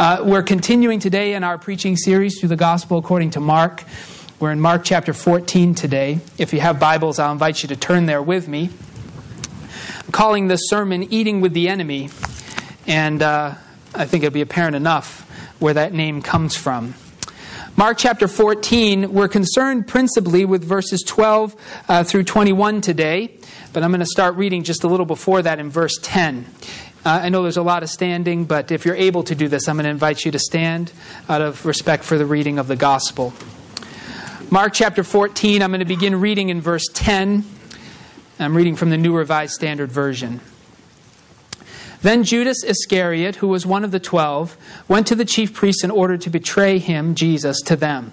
Uh, we're continuing today in our preaching series through the Gospel according to Mark. We're in Mark chapter 14 today. If you have Bibles, I'll invite you to turn there with me. I'm calling this sermon Eating with the Enemy, and uh, I think it'll be apparent enough where that name comes from. Mark chapter 14, we're concerned principally with verses 12 uh, through 21 today, but I'm going to start reading just a little before that in verse 10. Uh, I know there's a lot of standing, but if you're able to do this, I'm going to invite you to stand out of respect for the reading of the gospel. Mark chapter 14, I'm going to begin reading in verse 10. I'm reading from the New Revised Standard Version. Then Judas Iscariot, who was one of the twelve, went to the chief priests in order to betray him, Jesus, to them.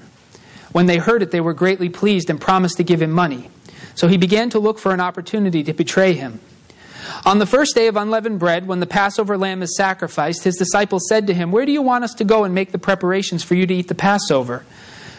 When they heard it, they were greatly pleased and promised to give him money. So he began to look for an opportunity to betray him. On the first day of unleavened bread, when the Passover lamb is sacrificed, his disciples said to him, Where do you want us to go and make the preparations for you to eat the Passover?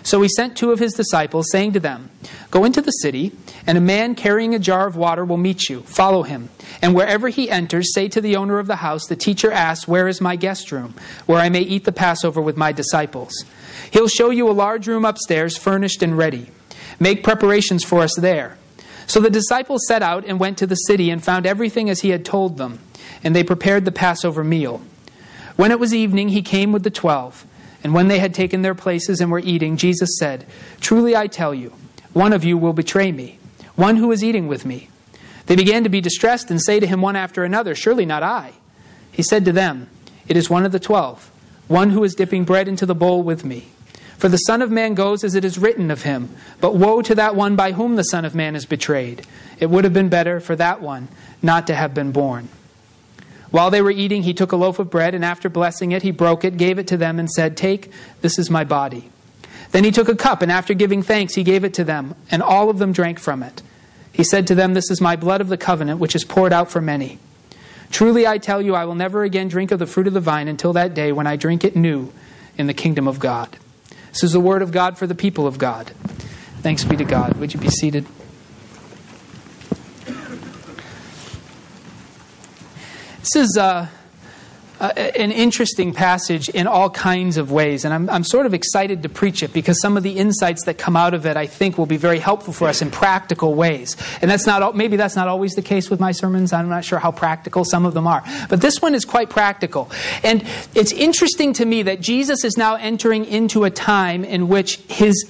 So he sent two of his disciples, saying to them, Go into the city, and a man carrying a jar of water will meet you. Follow him. And wherever he enters, say to the owner of the house, The teacher asks, Where is my guest room, where I may eat the Passover with my disciples? He'll show you a large room upstairs, furnished and ready. Make preparations for us there. So the disciples set out and went to the city and found everything as he had told them, and they prepared the Passover meal. When it was evening, he came with the twelve. And when they had taken their places and were eating, Jesus said, Truly I tell you, one of you will betray me, one who is eating with me. They began to be distressed and say to him one after another, Surely not I. He said to them, It is one of the twelve, one who is dipping bread into the bowl with me. For the Son of Man goes as it is written of him. But woe to that one by whom the Son of Man is betrayed. It would have been better for that one not to have been born. While they were eating, he took a loaf of bread, and after blessing it, he broke it, gave it to them, and said, Take, this is my body. Then he took a cup, and after giving thanks, he gave it to them, and all of them drank from it. He said to them, This is my blood of the covenant, which is poured out for many. Truly I tell you, I will never again drink of the fruit of the vine until that day when I drink it new in the kingdom of God. This is the word of God for the people of God. Thanks be to God. Would you be seated? This is uh, uh, an interesting passage in all kinds of ways, and I'm, I'm sort of excited to preach it because some of the insights that come out of it I think will be very helpful for us in practical ways. And that's not maybe that's not always the case with my sermons. I'm not sure how practical some of them are, but this one is quite practical. And it's interesting to me that Jesus is now entering into a time in which his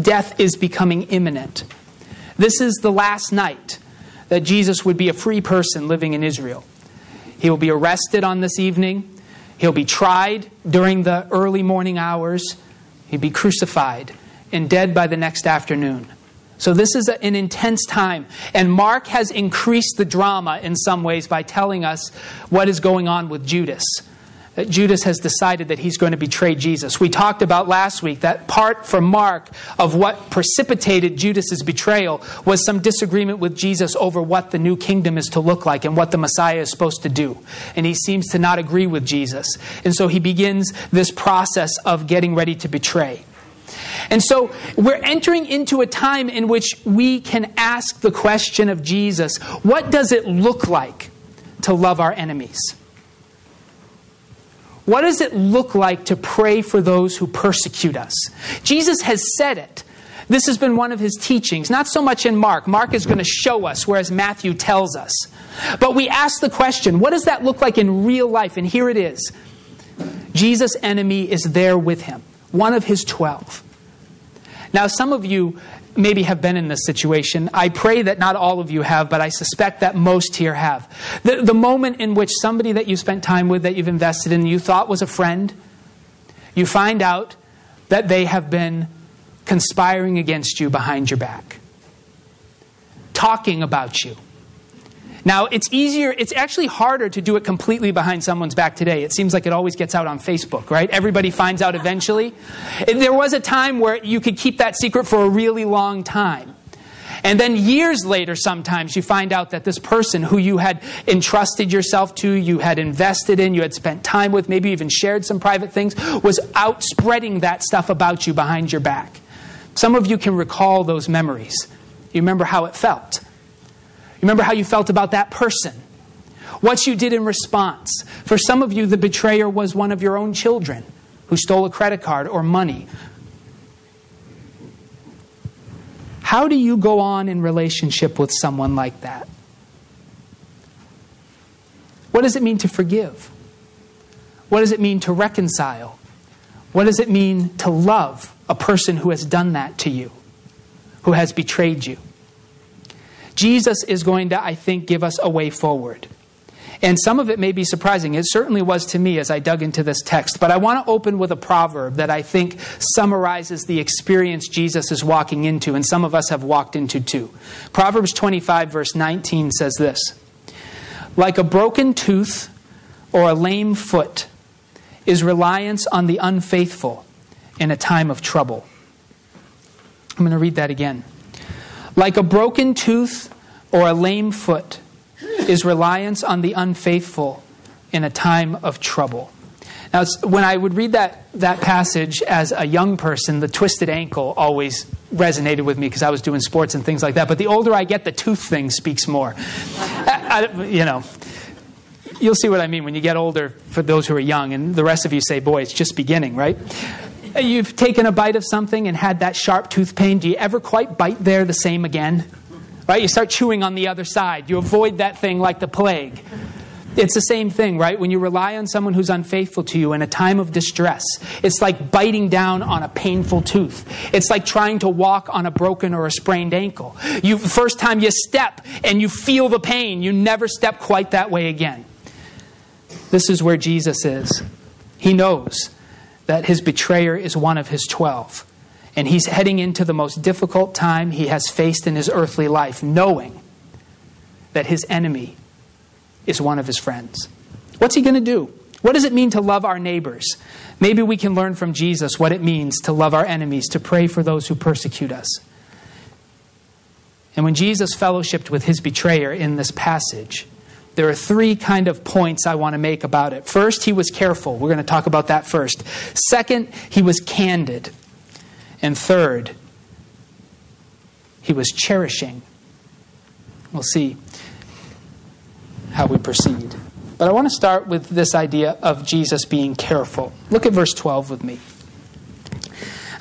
death is becoming imminent. This is the last night that Jesus would be a free person living in Israel. He will be arrested on this evening. He'll be tried during the early morning hours. He'll be crucified and dead by the next afternoon. So, this is an intense time. And Mark has increased the drama in some ways by telling us what is going on with Judas that Judas has decided that he's going to betray Jesus. We talked about last week that part for Mark of what precipitated Judas's betrayal was some disagreement with Jesus over what the new kingdom is to look like and what the Messiah is supposed to do. And he seems to not agree with Jesus. And so he begins this process of getting ready to betray. And so we're entering into a time in which we can ask the question of Jesus what does it look like to love our enemies? What does it look like to pray for those who persecute us? Jesus has said it. This has been one of his teachings, not so much in Mark. Mark is going to show us, whereas Matthew tells us. But we ask the question what does that look like in real life? And here it is Jesus' enemy is there with him, one of his twelve. Now, some of you maybe have been in this situation. I pray that not all of you have, but I suspect that most here have. The, the moment in which somebody that you spent time with, that you've invested in, you thought was a friend, you find out that they have been conspiring against you behind your back, talking about you now, it's easier, it's actually harder to do it completely behind someone's back today. It seems like it always gets out on Facebook, right? Everybody finds out eventually. There was a time where you could keep that secret for a really long time. And then years later, sometimes you find out that this person who you had entrusted yourself to, you had invested in, you had spent time with, maybe even shared some private things, was out spreading that stuff about you behind your back. Some of you can recall those memories. You remember how it felt. Remember how you felt about that person. what you did in response. For some of you, the betrayer was one of your own children who stole a credit card or money. How do you go on in relationship with someone like that? What does it mean to forgive? What does it mean to reconcile? What does it mean to love a person who has done that to you, who has betrayed you? Jesus is going to, I think, give us a way forward. And some of it may be surprising. It certainly was to me as I dug into this text. But I want to open with a proverb that I think summarizes the experience Jesus is walking into, and some of us have walked into too. Proverbs 25, verse 19 says this Like a broken tooth or a lame foot is reliance on the unfaithful in a time of trouble. I'm going to read that again. Like a broken tooth or a lame foot is reliance on the unfaithful in a time of trouble. Now, when I would read that, that passage as a young person, the twisted ankle always resonated with me because I was doing sports and things like that. But the older I get, the tooth thing speaks more. I, I, you know, you'll see what I mean when you get older for those who are young, and the rest of you say, boy, it's just beginning, right? You've taken a bite of something and had that sharp tooth pain. Do you ever quite bite there the same again? Right? You start chewing on the other side. You avoid that thing like the plague. It's the same thing, right? When you rely on someone who's unfaithful to you in a time of distress, it's like biting down on a painful tooth. It's like trying to walk on a broken or a sprained ankle. You first time you step and you feel the pain, you never step quite that way again. This is where Jesus is. He knows that his betrayer is one of his twelve. And he's heading into the most difficult time he has faced in his earthly life, knowing that his enemy is one of his friends. What's he going to do? What does it mean to love our neighbors? Maybe we can learn from Jesus what it means to love our enemies, to pray for those who persecute us. And when Jesus fellowshipped with his betrayer in this passage, there are three kind of points I want to make about it. First, he was careful. We're going to talk about that first. Second, he was candid. And third, he was cherishing. We'll see how we proceed. But I want to start with this idea of Jesus being careful. Look at verse 12 with me.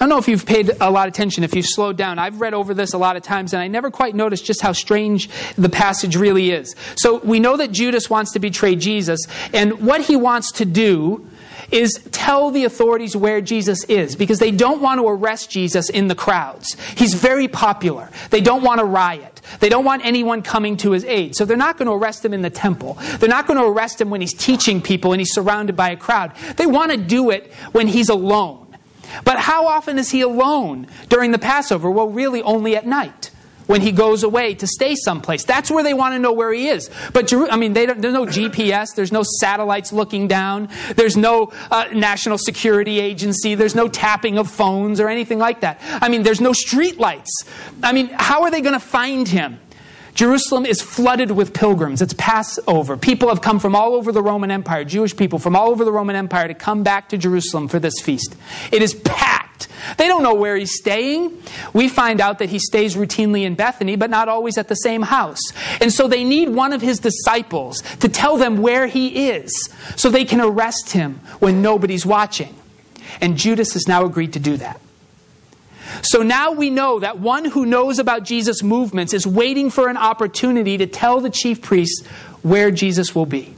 I don't know if you've paid a lot of attention, if you've slowed down. I've read over this a lot of times, and I never quite noticed just how strange the passage really is. So we know that Judas wants to betray Jesus, and what he wants to do is tell the authorities where Jesus is because they don't want to arrest Jesus in the crowds. He's very popular. They don't want a riot. They don't want anyone coming to his aid. So they're not going to arrest him in the temple. They're not going to arrest him when he's teaching people and he's surrounded by a crowd. They want to do it when he's alone. But how often is he alone during the Passover? Well, really only at night when he goes away to stay someplace. That's where they want to know where he is. But I mean, there's no GPS, there's no satellites looking down, there's no uh, national security agency, there's no tapping of phones or anything like that. I mean, there's no street lights. I mean, how are they going to find him? Jerusalem is flooded with pilgrims. It's Passover. People have come from all over the Roman Empire, Jewish people from all over the Roman Empire to come back to Jerusalem for this feast. It is packed. They don't know where he's staying. We find out that he stays routinely in Bethany, but not always at the same house. And so they need one of his disciples to tell them where he is so they can arrest him when nobody's watching. And Judas has now agreed to do that. So now we know that one who knows about Jesus' movements is waiting for an opportunity to tell the chief priests where Jesus will be.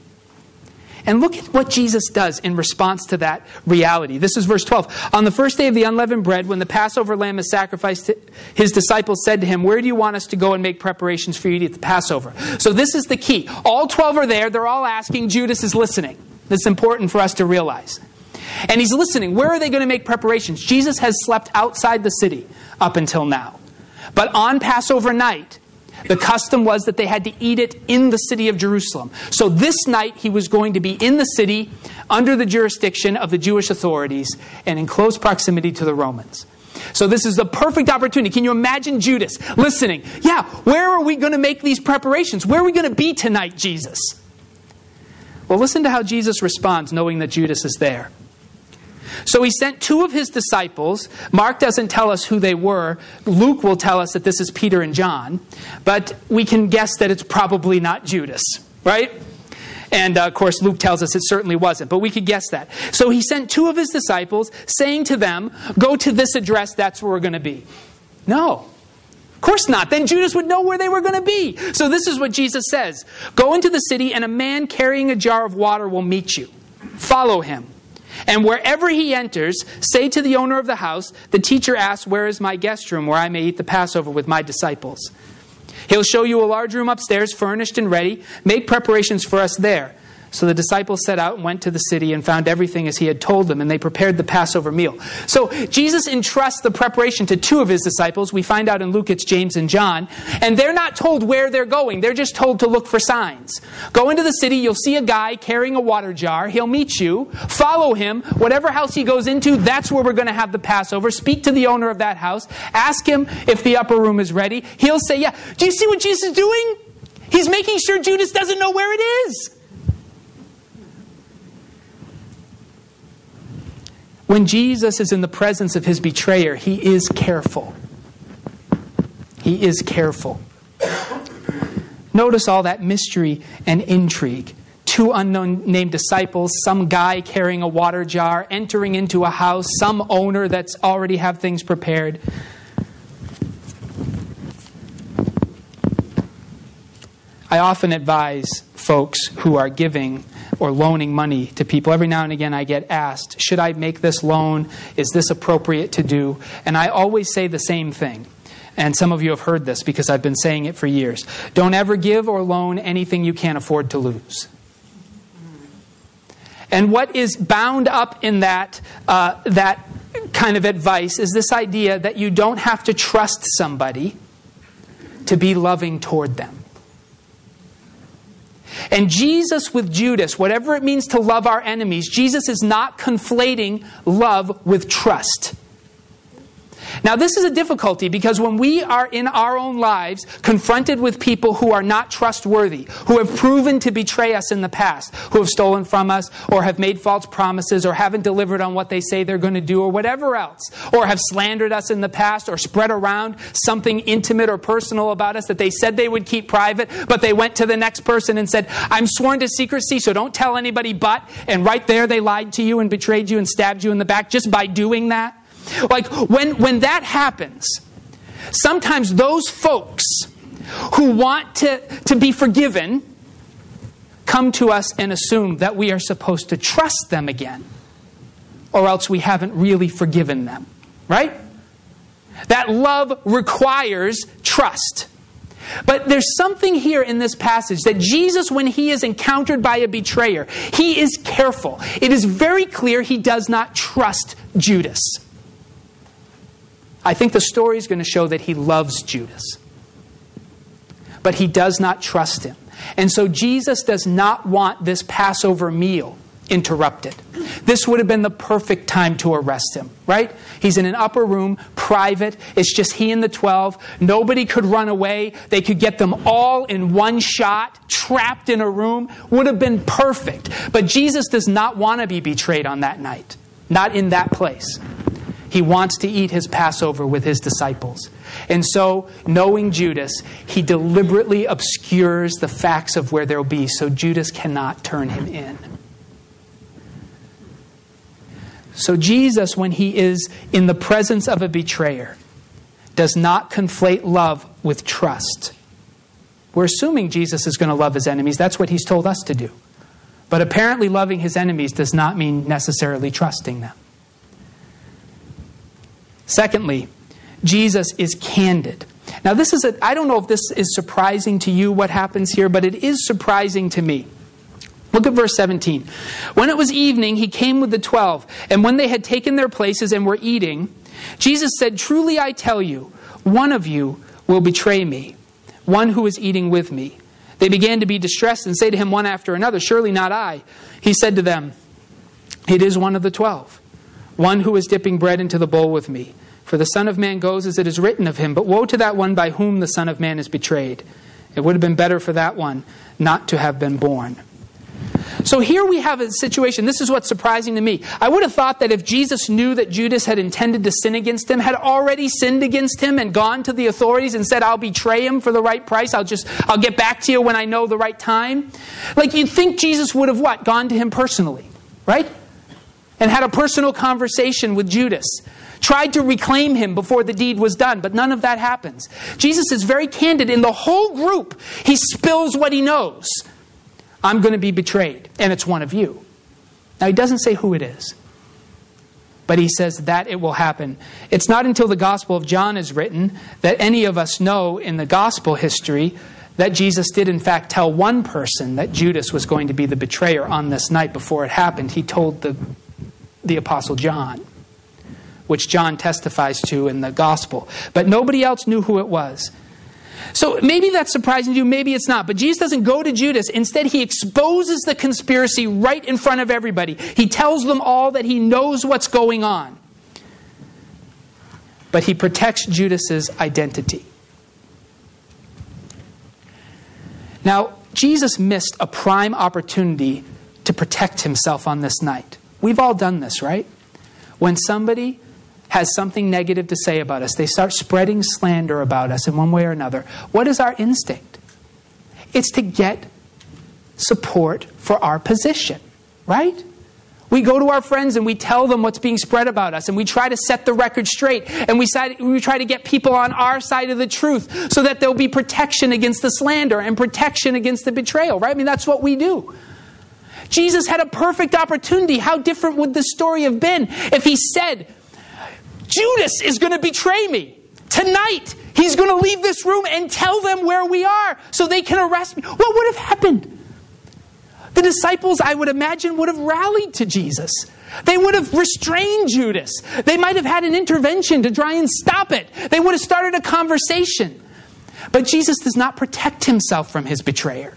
And look at what Jesus does in response to that reality. This is verse 12. On the first day of the unleavened bread, when the Passover lamb is sacrificed, his disciples said to him, Where do you want us to go and make preparations for you to eat the Passover? So this is the key. All 12 are there. They're all asking. Judas is listening. This is important for us to realize. And he's listening. Where are they going to make preparations? Jesus has slept outside the city up until now. But on Passover night, the custom was that they had to eat it in the city of Jerusalem. So this night, he was going to be in the city under the jurisdiction of the Jewish authorities and in close proximity to the Romans. So this is the perfect opportunity. Can you imagine Judas listening? Yeah, where are we going to make these preparations? Where are we going to be tonight, Jesus? Well, listen to how Jesus responds, knowing that Judas is there. So he sent two of his disciples. Mark doesn't tell us who they were. Luke will tell us that this is Peter and John. But we can guess that it's probably not Judas, right? And uh, of course, Luke tells us it certainly wasn't, but we could guess that. So he sent two of his disciples, saying to them, Go to this address, that's where we're going to be. No. Of course not. Then Judas would know where they were going to be. So this is what Jesus says Go into the city, and a man carrying a jar of water will meet you. Follow him. And wherever he enters, say to the owner of the house, The teacher asks, Where is my guest room where I may eat the Passover with my disciples? He'll show you a large room upstairs, furnished and ready. Make preparations for us there. So the disciples set out and went to the city and found everything as he had told them, and they prepared the Passover meal. So Jesus entrusts the preparation to two of his disciples. We find out in Luke it's James and John. And they're not told where they're going, they're just told to look for signs. Go into the city, you'll see a guy carrying a water jar. He'll meet you. Follow him. Whatever house he goes into, that's where we're going to have the Passover. Speak to the owner of that house. Ask him if the upper room is ready. He'll say, Yeah. Do you see what Jesus is doing? He's making sure Judas doesn't know where it is. When Jesus is in the presence of his betrayer, he is careful. He is careful. Notice all that mystery and intrigue. Two unknown named disciples, some guy carrying a water jar, entering into a house, some owner that's already have things prepared. I often advise folks who are giving or loaning money to people. Every now and again, I get asked, Should I make this loan? Is this appropriate to do? And I always say the same thing. And some of you have heard this because I've been saying it for years. Don't ever give or loan anything you can't afford to lose. And what is bound up in that, uh, that kind of advice is this idea that you don't have to trust somebody to be loving toward them. And Jesus with Judas, whatever it means to love our enemies, Jesus is not conflating love with trust. Now, this is a difficulty because when we are in our own lives confronted with people who are not trustworthy, who have proven to betray us in the past, who have stolen from us, or have made false promises, or haven't delivered on what they say they're going to do, or whatever else, or have slandered us in the past, or spread around something intimate or personal about us that they said they would keep private, but they went to the next person and said, I'm sworn to secrecy, so don't tell anybody but, and right there they lied to you and betrayed you and stabbed you in the back just by doing that. Like when, when that happens, sometimes those folks who want to, to be forgiven come to us and assume that we are supposed to trust them again, or else we haven't really forgiven them. Right? That love requires trust. But there's something here in this passage that Jesus, when he is encountered by a betrayer, he is careful. It is very clear he does not trust Judas. I think the story is going to show that he loves Judas. But he does not trust him. And so Jesus does not want this Passover meal interrupted. This would have been the perfect time to arrest him, right? He's in an upper room, private. It's just he and the 12. Nobody could run away. They could get them all in one shot, trapped in a room. Would have been perfect. But Jesus does not want to be betrayed on that night, not in that place. He wants to eat his Passover with his disciples. And so, knowing Judas, he deliberately obscures the facts of where they'll be so Judas cannot turn him in. So, Jesus, when he is in the presence of a betrayer, does not conflate love with trust. We're assuming Jesus is going to love his enemies. That's what he's told us to do. But apparently, loving his enemies does not mean necessarily trusting them. Secondly, Jesus is candid. Now, this is a, I don't know if this is surprising to you what happens here, but it is surprising to me. Look at verse 17. When it was evening, he came with the twelve, and when they had taken their places and were eating, Jesus said, Truly I tell you, one of you will betray me, one who is eating with me. They began to be distressed and say to him one after another, Surely not I. He said to them, It is one of the twelve one who is dipping bread into the bowl with me. For the Son of Man goes as it is written of him, but woe to that one by whom the Son of Man is betrayed. It would have been better for that one not to have been born. So here we have a situation. This is what's surprising to me. I would have thought that if Jesus knew that Judas had intended to sin against him, had already sinned against him, and gone to the authorities and said, I'll betray him for the right price, I'll just, I'll get back to you when I know the right time. Like you'd think Jesus would have what? Gone to him personally, right? And had a personal conversation with Judas tried to reclaim him before the deed was done, but none of that happens. Jesus is very candid. In the whole group, he spills what he knows. I'm going to be betrayed, and it's one of you. Now, he doesn't say who it is, but he says that it will happen. It's not until the Gospel of John is written that any of us know in the Gospel history that Jesus did, in fact, tell one person that Judas was going to be the betrayer on this night before it happened. He told the, the Apostle John, which John testifies to in the Gospel. But nobody else knew who it was. So maybe that's surprising to you, maybe it's not. But Jesus doesn't go to Judas. Instead, he exposes the conspiracy right in front of everybody. He tells them all that he knows what's going on. But he protects Judas's identity. Now, Jesus missed a prime opportunity to protect himself on this night. We've all done this, right? When somebody has something negative to say about us, they start spreading slander about us in one way or another, what is our instinct? It's to get support for our position, right? We go to our friends and we tell them what's being spread about us, and we try to set the record straight, and we, try to get people on our side of the truth so that there'll be protection against the slander and protection against the betrayal, right? I mean, that's what we do. Jesus had a perfect opportunity. How different would this story have been if he said, Judas is going to betray me. Tonight, he's going to leave this room and tell them where we are so they can arrest me. What would have happened? The disciples, I would imagine, would have rallied to Jesus. They would have restrained Judas. They might have had an intervention to try and stop it. They would have started a conversation. But Jesus does not protect himself from his betrayer.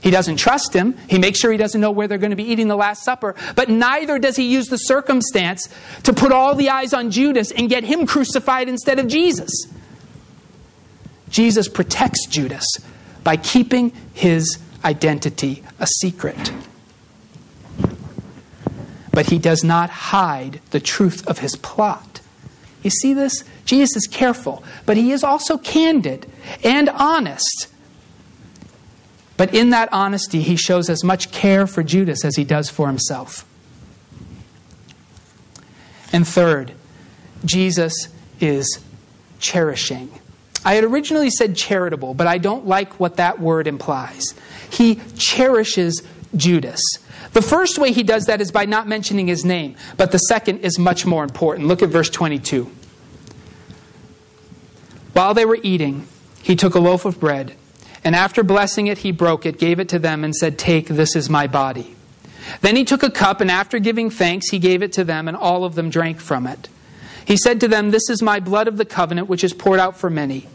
He doesn't trust him. He makes sure he doesn't know where they're going to be eating the Last Supper. But neither does he use the circumstance to put all the eyes on Judas and get him crucified instead of Jesus. Jesus protects Judas by keeping his identity a secret. But he does not hide the truth of his plot. You see this? Jesus is careful, but he is also candid and honest but in that honesty, he shows as much care for Judas as he does for himself. And third, Jesus is cherishing. I had originally said charitable, but I don't like what that word implies. He cherishes Judas. The first way he does that is by not mentioning his name, but the second is much more important. Look at verse 22. While they were eating, he took a loaf of bread and after blessing it, he broke it, gave it to them, and said, Take, this is my body. Then he took a cup, and after giving thanks, he gave it to them, and all of them drank from it. He said to them, This is my blood of the covenant, which is poured out for many.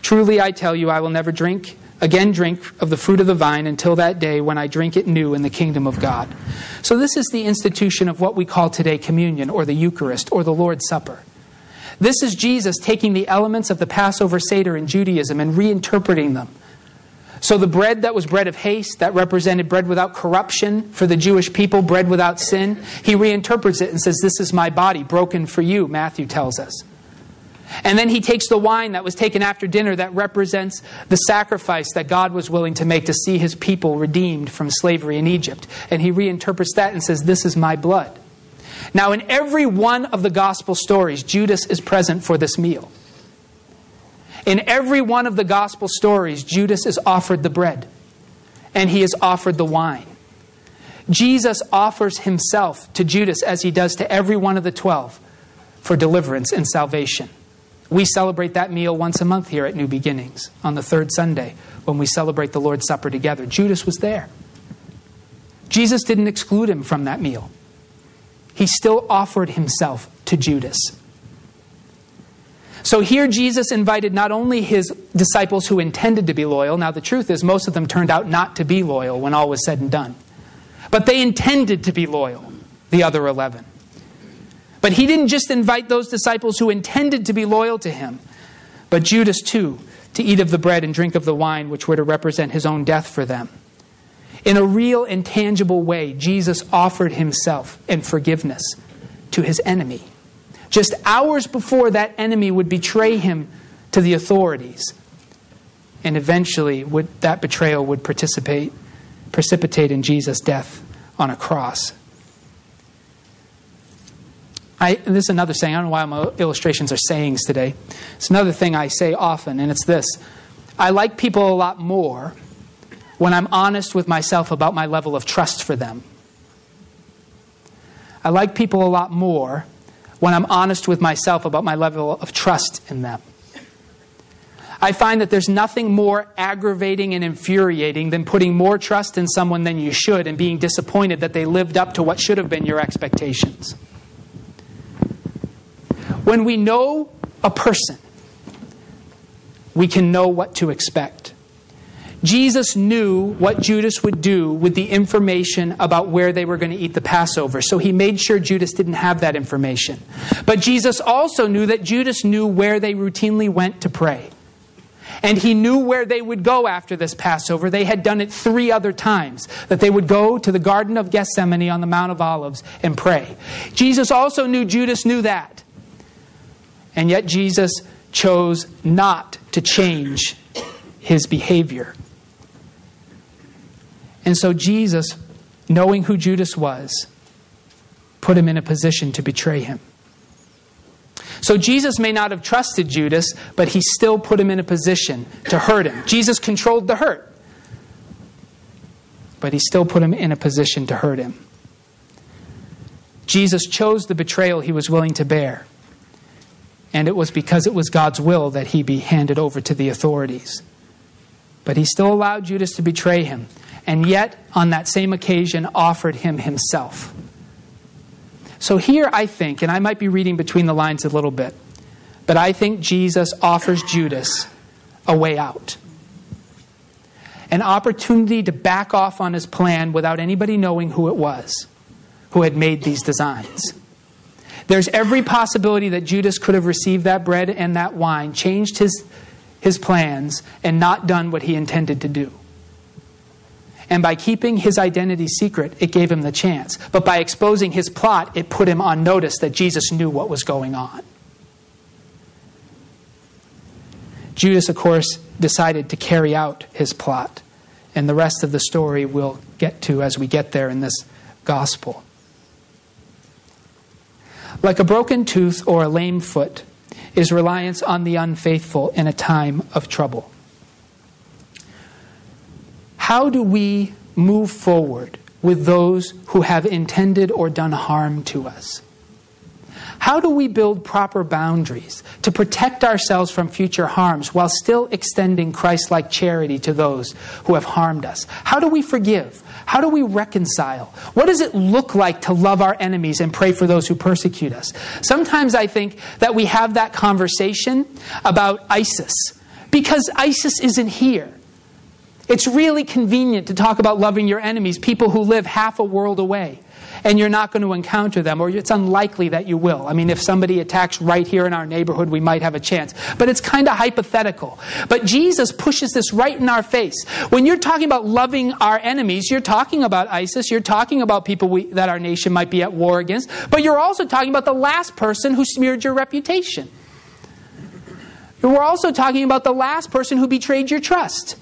Truly I tell you, I will never drink again drink of the fruit of the vine until that day when I drink it new in the kingdom of God. So, this is the institution of what we call today communion, or the Eucharist, or the Lord's Supper. This is Jesus taking the elements of the Passover Seder in Judaism and reinterpreting them so the bread that was bread of haste, that represented bread without corruption for the Jewish people, bread without sin, he reinterprets it and says, This is my body broken for you, Matthew tells us. And then he takes the wine that was taken after dinner that represents the sacrifice that God was willing to make to see his people redeemed from slavery in Egypt. And he reinterprets that and says, This is my blood. Now, in every one of the gospel stories, Judas is present for this meal. In every one of the gospel stories, Judas is offered the bread and he is offered the wine. Jesus offers himself to Judas as he does to every one of the twelve for deliverance and salvation. We celebrate that meal once a month here at New Beginnings on the third Sunday when we celebrate the Lord's Supper together. Judas was there. Jesus didn't exclude him from that meal, he still offered himself to Judas. So here Jesus invited not only his disciples who intended to be loyal, now the truth is most of them turned out not to be loyal when all was said and done, but they intended to be loyal, the other 11. But he didn't just invite those disciples who intended to be loyal to him, but Judas too, to eat of the bread and drink of the wine, which were to represent his own death for them. In a real and tangible way, Jesus offered himself and forgiveness to his enemy. Just hours before that enemy would betray him to the authorities. And eventually, would, that betrayal would participate, precipitate in Jesus' death on a cross. I, this is another saying. I don't know why my illustrations are sayings today. It's another thing I say often, and it's this I like people a lot more when I'm honest with myself about my level of trust for them. I like people a lot more when I'm honest with myself about my level of trust in them. I find that there's nothing more aggravating and infuriating than putting more trust in someone than you should and being disappointed that they lived up to what should have been your expectations. When we know a person, we can know what to expect. Jesus knew what Judas would do with the information about where they were going to eat the Passover, so he made sure Judas didn't have that information. But Jesus also knew that Judas knew where they routinely went to pray. And he knew where they would go after this Passover. They had done it three other times that they would go to the Garden of Gethsemane on the Mount of Olives and pray. Jesus also knew Judas knew that. And yet Jesus chose not to change his behavior. And so Jesus, knowing who Judas was, put him in a position to betray him. So Jesus may not have trusted Judas, but he still put him in a position to hurt him. Jesus controlled the hurt, but he still put him in a position to hurt him. Jesus chose the betrayal he was willing to bear and it was because it was God's will that he be handed over to the authorities. But he still allowed Judas to betray him, and yet, on that same occasion, offered him himself. So here I think, and I might be reading between the lines a little bit, but I think Jesus offers Judas a way out. An opportunity to back off on his plan without anybody knowing who it was who had made these designs. There's every possibility that Judas could have received that bread and that wine, changed his, his plans, and not done what he intended to do. And by keeping his identity secret, it gave him the chance. But by exposing his plot, it put him on notice that Jesus knew what was going on. Judas, of course, decided to carry out his plot. And the rest of the story we'll get to as we get there in this gospel. Like a broken tooth or a lame foot is reliance on the unfaithful in a time of trouble. How do we move forward with those who have intended or done harm to us? How do we build proper boundaries to protect ourselves from future harms while still extending Christ like charity to those who have harmed us? How do we forgive? How do we reconcile? What does it look like to love our enemies and pray for those who persecute us? Sometimes I think that we have that conversation about ISIS because ISIS isn't here. It's really convenient to talk about loving your enemies, people who live half a world away and you're not going to encounter them, or it's unlikely that you will. I mean, if somebody attacks right here in our neighborhood, we might have a chance. But it's kind of hypothetical. But Jesus pushes this right in our face. When you're talking about loving our enemies, you're talking about ISIS, you're talking about people we, that our nation might be at war against, but you're also talking about the last person who smeared your reputation. We're also talking about the last person who betrayed your trust.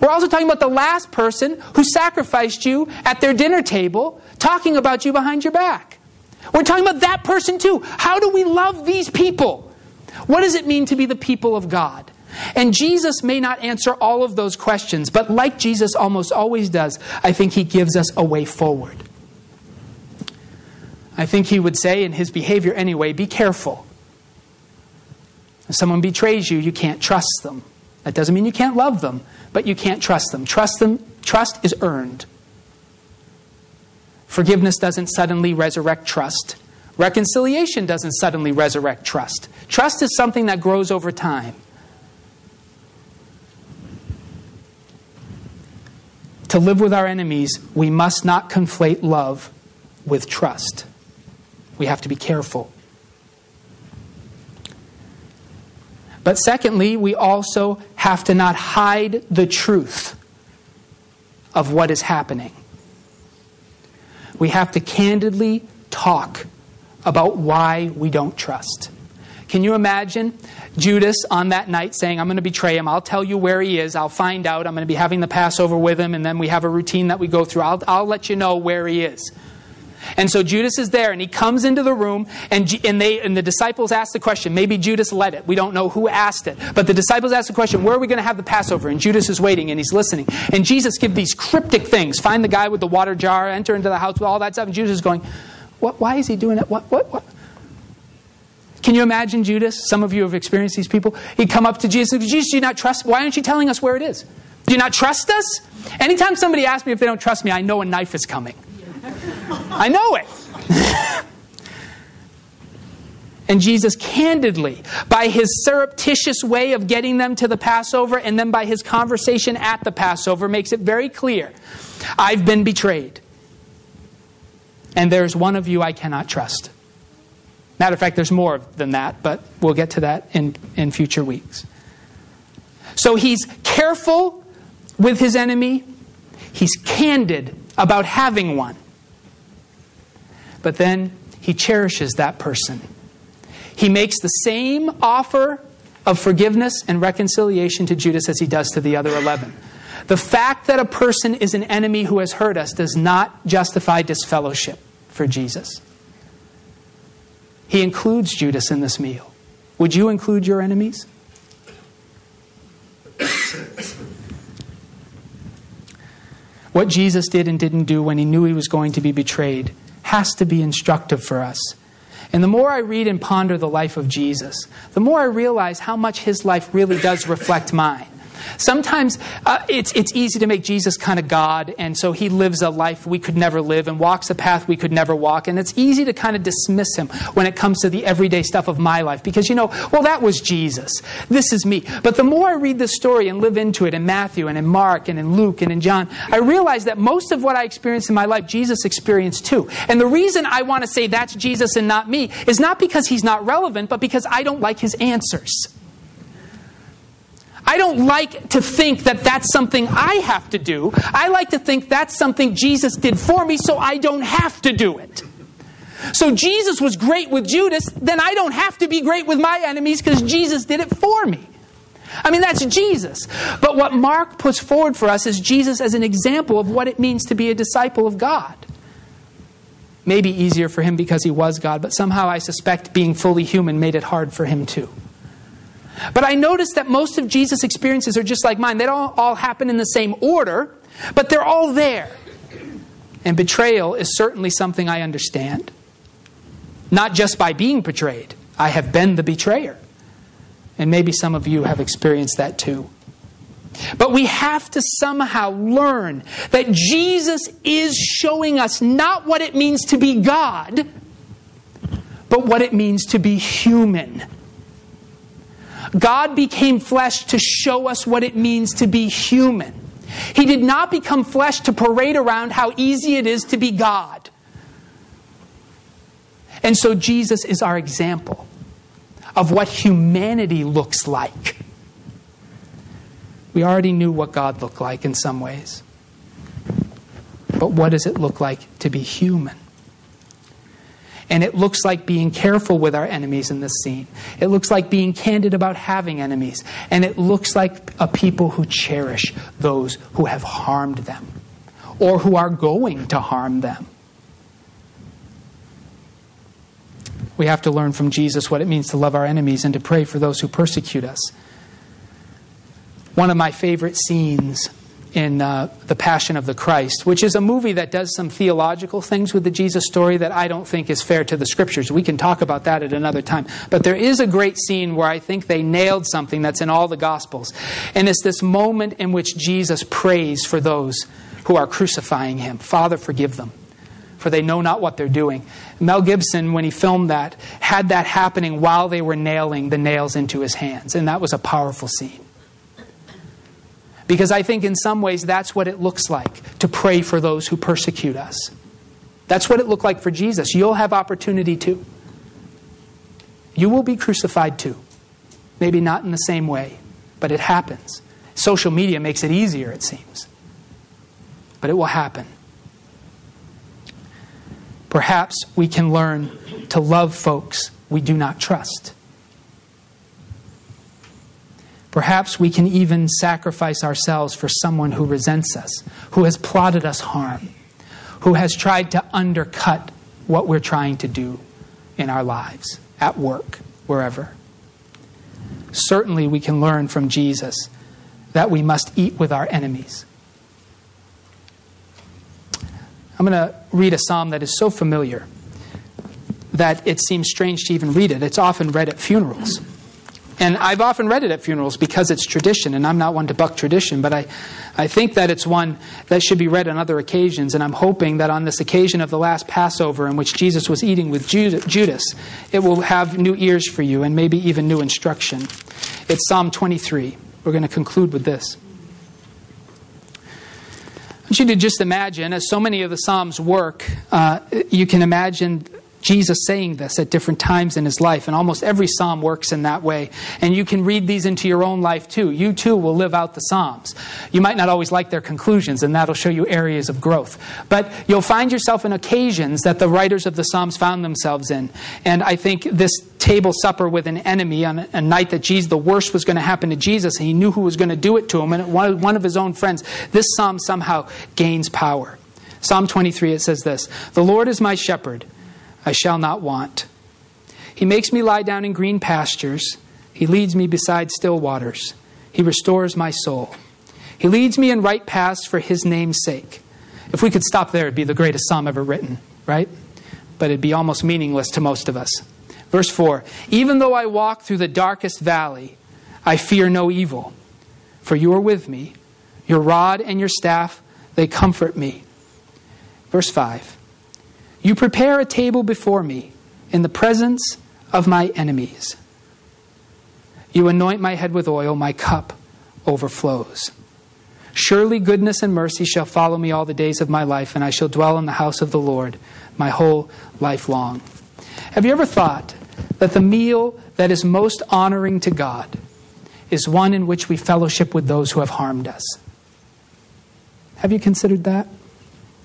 We're also talking about the last person who sacrificed you at their dinner table, talking about you behind your back. We're talking about that person too. How do we love these people? What does it mean to be the people of God? And Jesus may not answer all of those questions, but like Jesus almost always does, I think he gives us a way forward. I think he would say in his behavior anyway be careful. If someone betrays you, you can't trust them. That doesn't mean you can't love them, but you can't trust them. Trust them trust is earned. Forgiveness doesn't suddenly resurrect trust. Reconciliation doesn't suddenly resurrect trust. Trust is something that grows over time. To live with our enemies, we must not conflate love with trust. We have to be careful. But secondly, we also have to not hide the truth of what is happening. We have to candidly talk about why we don't trust. Can you imagine Judas on that night saying, I'm going to betray him. I'll tell you where he is. I'll find out. I'm going to be having the Passover with him, and then we have a routine that we go through. I'll, I'll let you know where he is. And so Judas is there, and he comes into the room, and, and, they, and the disciples ask the question. Maybe Judas led it. We don't know who asked it. But the disciples ask the question, where are we going to have the Passover? And Judas is waiting, and he's listening. And Jesus gives these cryptic things. Find the guy with the water jar, enter into the house with all that stuff. And Judas is going, what, why is he doing it? What, what, what? Can you imagine Judas? Some of you have experienced these people. He'd come up to Jesus and Jesus, do you not trust? Why aren't you telling us where it is? Do you not trust us? Anytime somebody asks me if they don't trust me, I know a knife is coming. I know it. and Jesus candidly, by his surreptitious way of getting them to the Passover and then by his conversation at the Passover, makes it very clear I've been betrayed. And there's one of you I cannot trust. Matter of fact, there's more than that, but we'll get to that in, in future weeks. So he's careful with his enemy, he's candid about having one. But then he cherishes that person. He makes the same offer of forgiveness and reconciliation to Judas as he does to the other 11. The fact that a person is an enemy who has hurt us does not justify disfellowship for Jesus. He includes Judas in this meal. Would you include your enemies? what Jesus did and didn't do when he knew he was going to be betrayed has to be instructive for us. And the more I read and ponder the life of Jesus, the more I realize how much his life really does reflect mine. Sometimes uh, it's, it's easy to make Jesus kind of God, and so he lives a life we could never live and walks a path we could never walk. And it's easy to kind of dismiss him when it comes to the everyday stuff of my life because, you know, well, that was Jesus. This is me. But the more I read this story and live into it in Matthew and in Mark and in Luke and in John, I realize that most of what I experienced in my life, Jesus experienced too. And the reason I want to say that's Jesus and not me is not because he's not relevant, but because I don't like his answers. I don't like to think that that's something I have to do. I like to think that's something Jesus did for me so I don't have to do it. So Jesus was great with Judas, then I don't have to be great with my enemies because Jesus did it for me. I mean, that's Jesus. But what Mark puts forward for us is Jesus as an example of what it means to be a disciple of God. Maybe easier for him because he was God, but somehow I suspect being fully human made it hard for him too. But I notice that most of Jesus' experiences are just like mine. They don't all happen in the same order, but they're all there. And betrayal is certainly something I understand. Not just by being betrayed, I have been the betrayer. And maybe some of you have experienced that too. But we have to somehow learn that Jesus is showing us not what it means to be God, but what it means to be human. God became flesh to show us what it means to be human. He did not become flesh to parade around how easy it is to be God. And so Jesus is our example of what humanity looks like. We already knew what God looked like in some ways. But what does it look like to be human? And it looks like being careful with our enemies in this scene. It looks like being candid about having enemies. And it looks like a people who cherish those who have harmed them or who are going to harm them. We have to learn from Jesus what it means to love our enemies and to pray for those who persecute us. One of my favorite scenes in uh, The Passion of the Christ, which is a movie that does some theological things with the Jesus story that I don't think is fair to the scriptures. We can talk about that at another time. But there is a great scene where I think they nailed something that's in all the Gospels. And it's this moment in which Jesus prays for those who are crucifying him Father, forgive them. For they know not what they're doing. Mel Gibson, when he filmed that, had that happening while they were nailing the nails into his hands. And that was a powerful scene. Because I think in some ways that's what it looks like to pray for those who persecute us. That's what it looked like for Jesus. You'll have opportunity too. You will be crucified too. Maybe not in the same way, but it happens. Social media makes it easier, it seems. but it will happen. Perhaps we can learn to love folks we do not trust. Perhaps we can even sacrifice ourselves for someone who resents us, who has plotted us harm, who has tried to undercut what we're trying to do in our lives, at work, wherever. Certainly, we can learn from Jesus that we must eat with our enemies. I'm going to read a psalm that is so familiar that it seems strange to even read it. It's often read at funerals. And I've often read it at funerals because it's tradition, and I'm not one to buck tradition, but I, I think that it's one that should be read on other occasions. And I'm hoping that on this occasion of the last Passover, in which Jesus was eating with Judas, it will have new ears for you and maybe even new instruction. It's Psalm 23. We're going to conclude with this. I want you to just imagine, as so many of the Psalms work, uh, you can imagine Jesus saying this at different times in his life, and almost every psalm works in that way. And you can read these into your own life too. You too will live out the psalms. You might not always like their conclusions, and that'll show you areas of growth. But you'll find yourself in occasions that the writers of the psalms found themselves in. And I think this table supper with an enemy on a night that Jesus, the worst was going to happen to Jesus, and he knew who was going to do it to him, and one of his own friends, this psalm somehow gains power. Psalm 23, it says this The Lord is my shepherd. I shall not want. He makes me lie down in green pastures. He leads me beside still waters. He restores my soul. He leads me in right paths for his name's sake. If we could stop there, it'd be the greatest psalm ever written, right? But it'd be almost meaningless to most of us. Verse 4 Even though I walk through the darkest valley, I fear no evil, for you are with me. Your rod and your staff, they comfort me. Verse 5 you prepare a table before me in the presence of my enemies. You anoint my head with oil, my cup overflows. Surely goodness and mercy shall follow me all the days of my life, and I shall dwell in the house of the Lord my whole life long. Have you ever thought that the meal that is most honoring to God is one in which we fellowship with those who have harmed us? Have you considered that?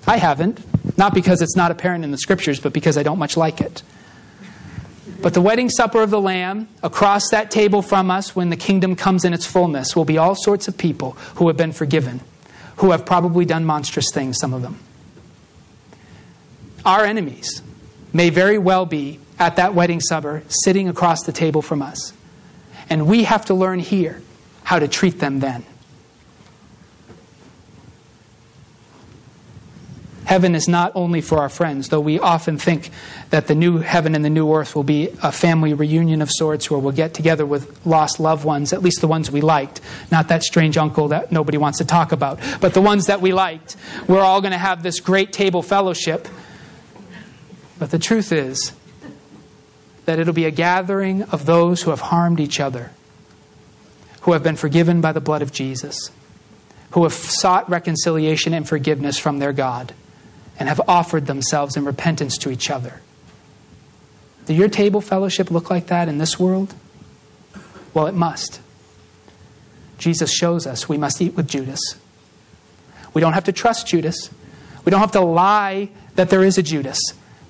I haven't. Not because it's not apparent in the scriptures, but because I don't much like it. But the wedding supper of the Lamb, across that table from us, when the kingdom comes in its fullness, will be all sorts of people who have been forgiven, who have probably done monstrous things, some of them. Our enemies may very well be at that wedding supper sitting across the table from us. And we have to learn here how to treat them then. Heaven is not only for our friends, though we often think that the new heaven and the new earth will be a family reunion of sorts where we'll get together with lost loved ones, at least the ones we liked. Not that strange uncle that nobody wants to talk about, but the ones that we liked. We're all going to have this great table fellowship. But the truth is that it'll be a gathering of those who have harmed each other, who have been forgiven by the blood of Jesus, who have sought reconciliation and forgiveness from their God and have offered themselves in repentance to each other. Do your table fellowship look like that in this world? Well, it must. Jesus shows us we must eat with Judas. We don't have to trust Judas. We don't have to lie that there is a Judas,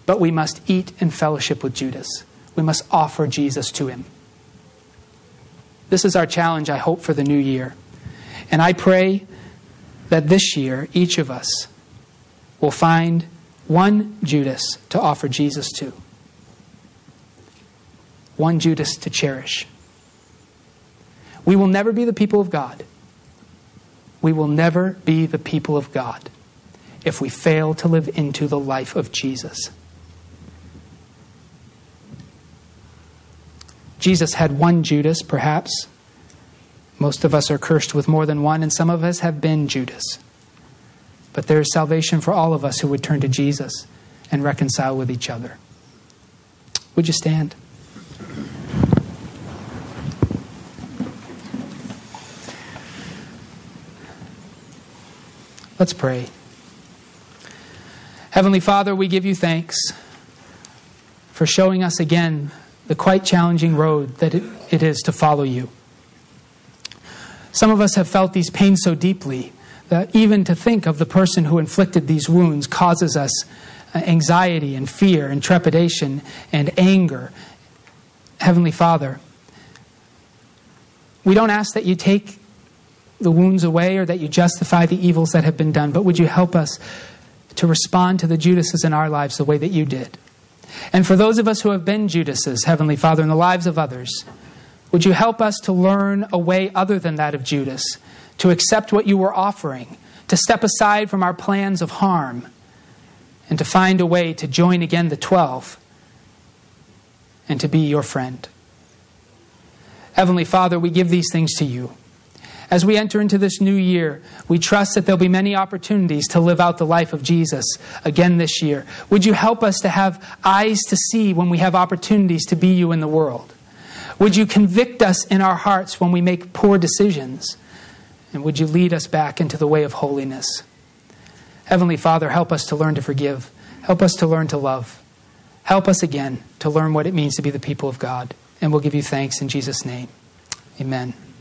but we must eat in fellowship with Judas. We must offer Jesus to him. This is our challenge, I hope, for the new year. And I pray that this year, each of us will find one Judas to offer Jesus to, one Judas to cherish. We will never be the people of God. We will never be the people of God if we fail to live into the life of Jesus. Jesus had one Judas, perhaps. Most of us are cursed with more than one, and some of us have been Judas. But there is salvation for all of us who would turn to Jesus and reconcile with each other. Would you stand? Let's pray. Heavenly Father, we give you thanks for showing us again the quite challenging road that it, is to follow you. Some of us have felt these pains so deeply that even to think of the person who inflicted these wounds causes us uh, anxiety and fear and trepidation and anger. Heavenly Father, we don't ask that you take the wounds away or that you justify the evils that have been done, but would you help us to respond to the Judases in our lives the way that you did? And for those of us who have been Judases, Heavenly Father, in the lives of others, would you help us to learn a way other than that of Judas, to accept what you were offering, to step aside from our plans of harm, and to find a way to join again the twelve and to be your friend? Heavenly Father, we give these things to you. As we enter into this new year, we trust that there'll be many opportunities to live out the life of Jesus again this year. Would you help us to have eyes to see when we have opportunities to be you in the world? Would you convict us in our hearts when we make poor decisions? And would you lead us back into the way of holiness? Heavenly Father, help us to learn to forgive. Help us to learn to love. Help us again to learn what it means to be the people of God. And we'll give you thanks in Jesus' name. Amen.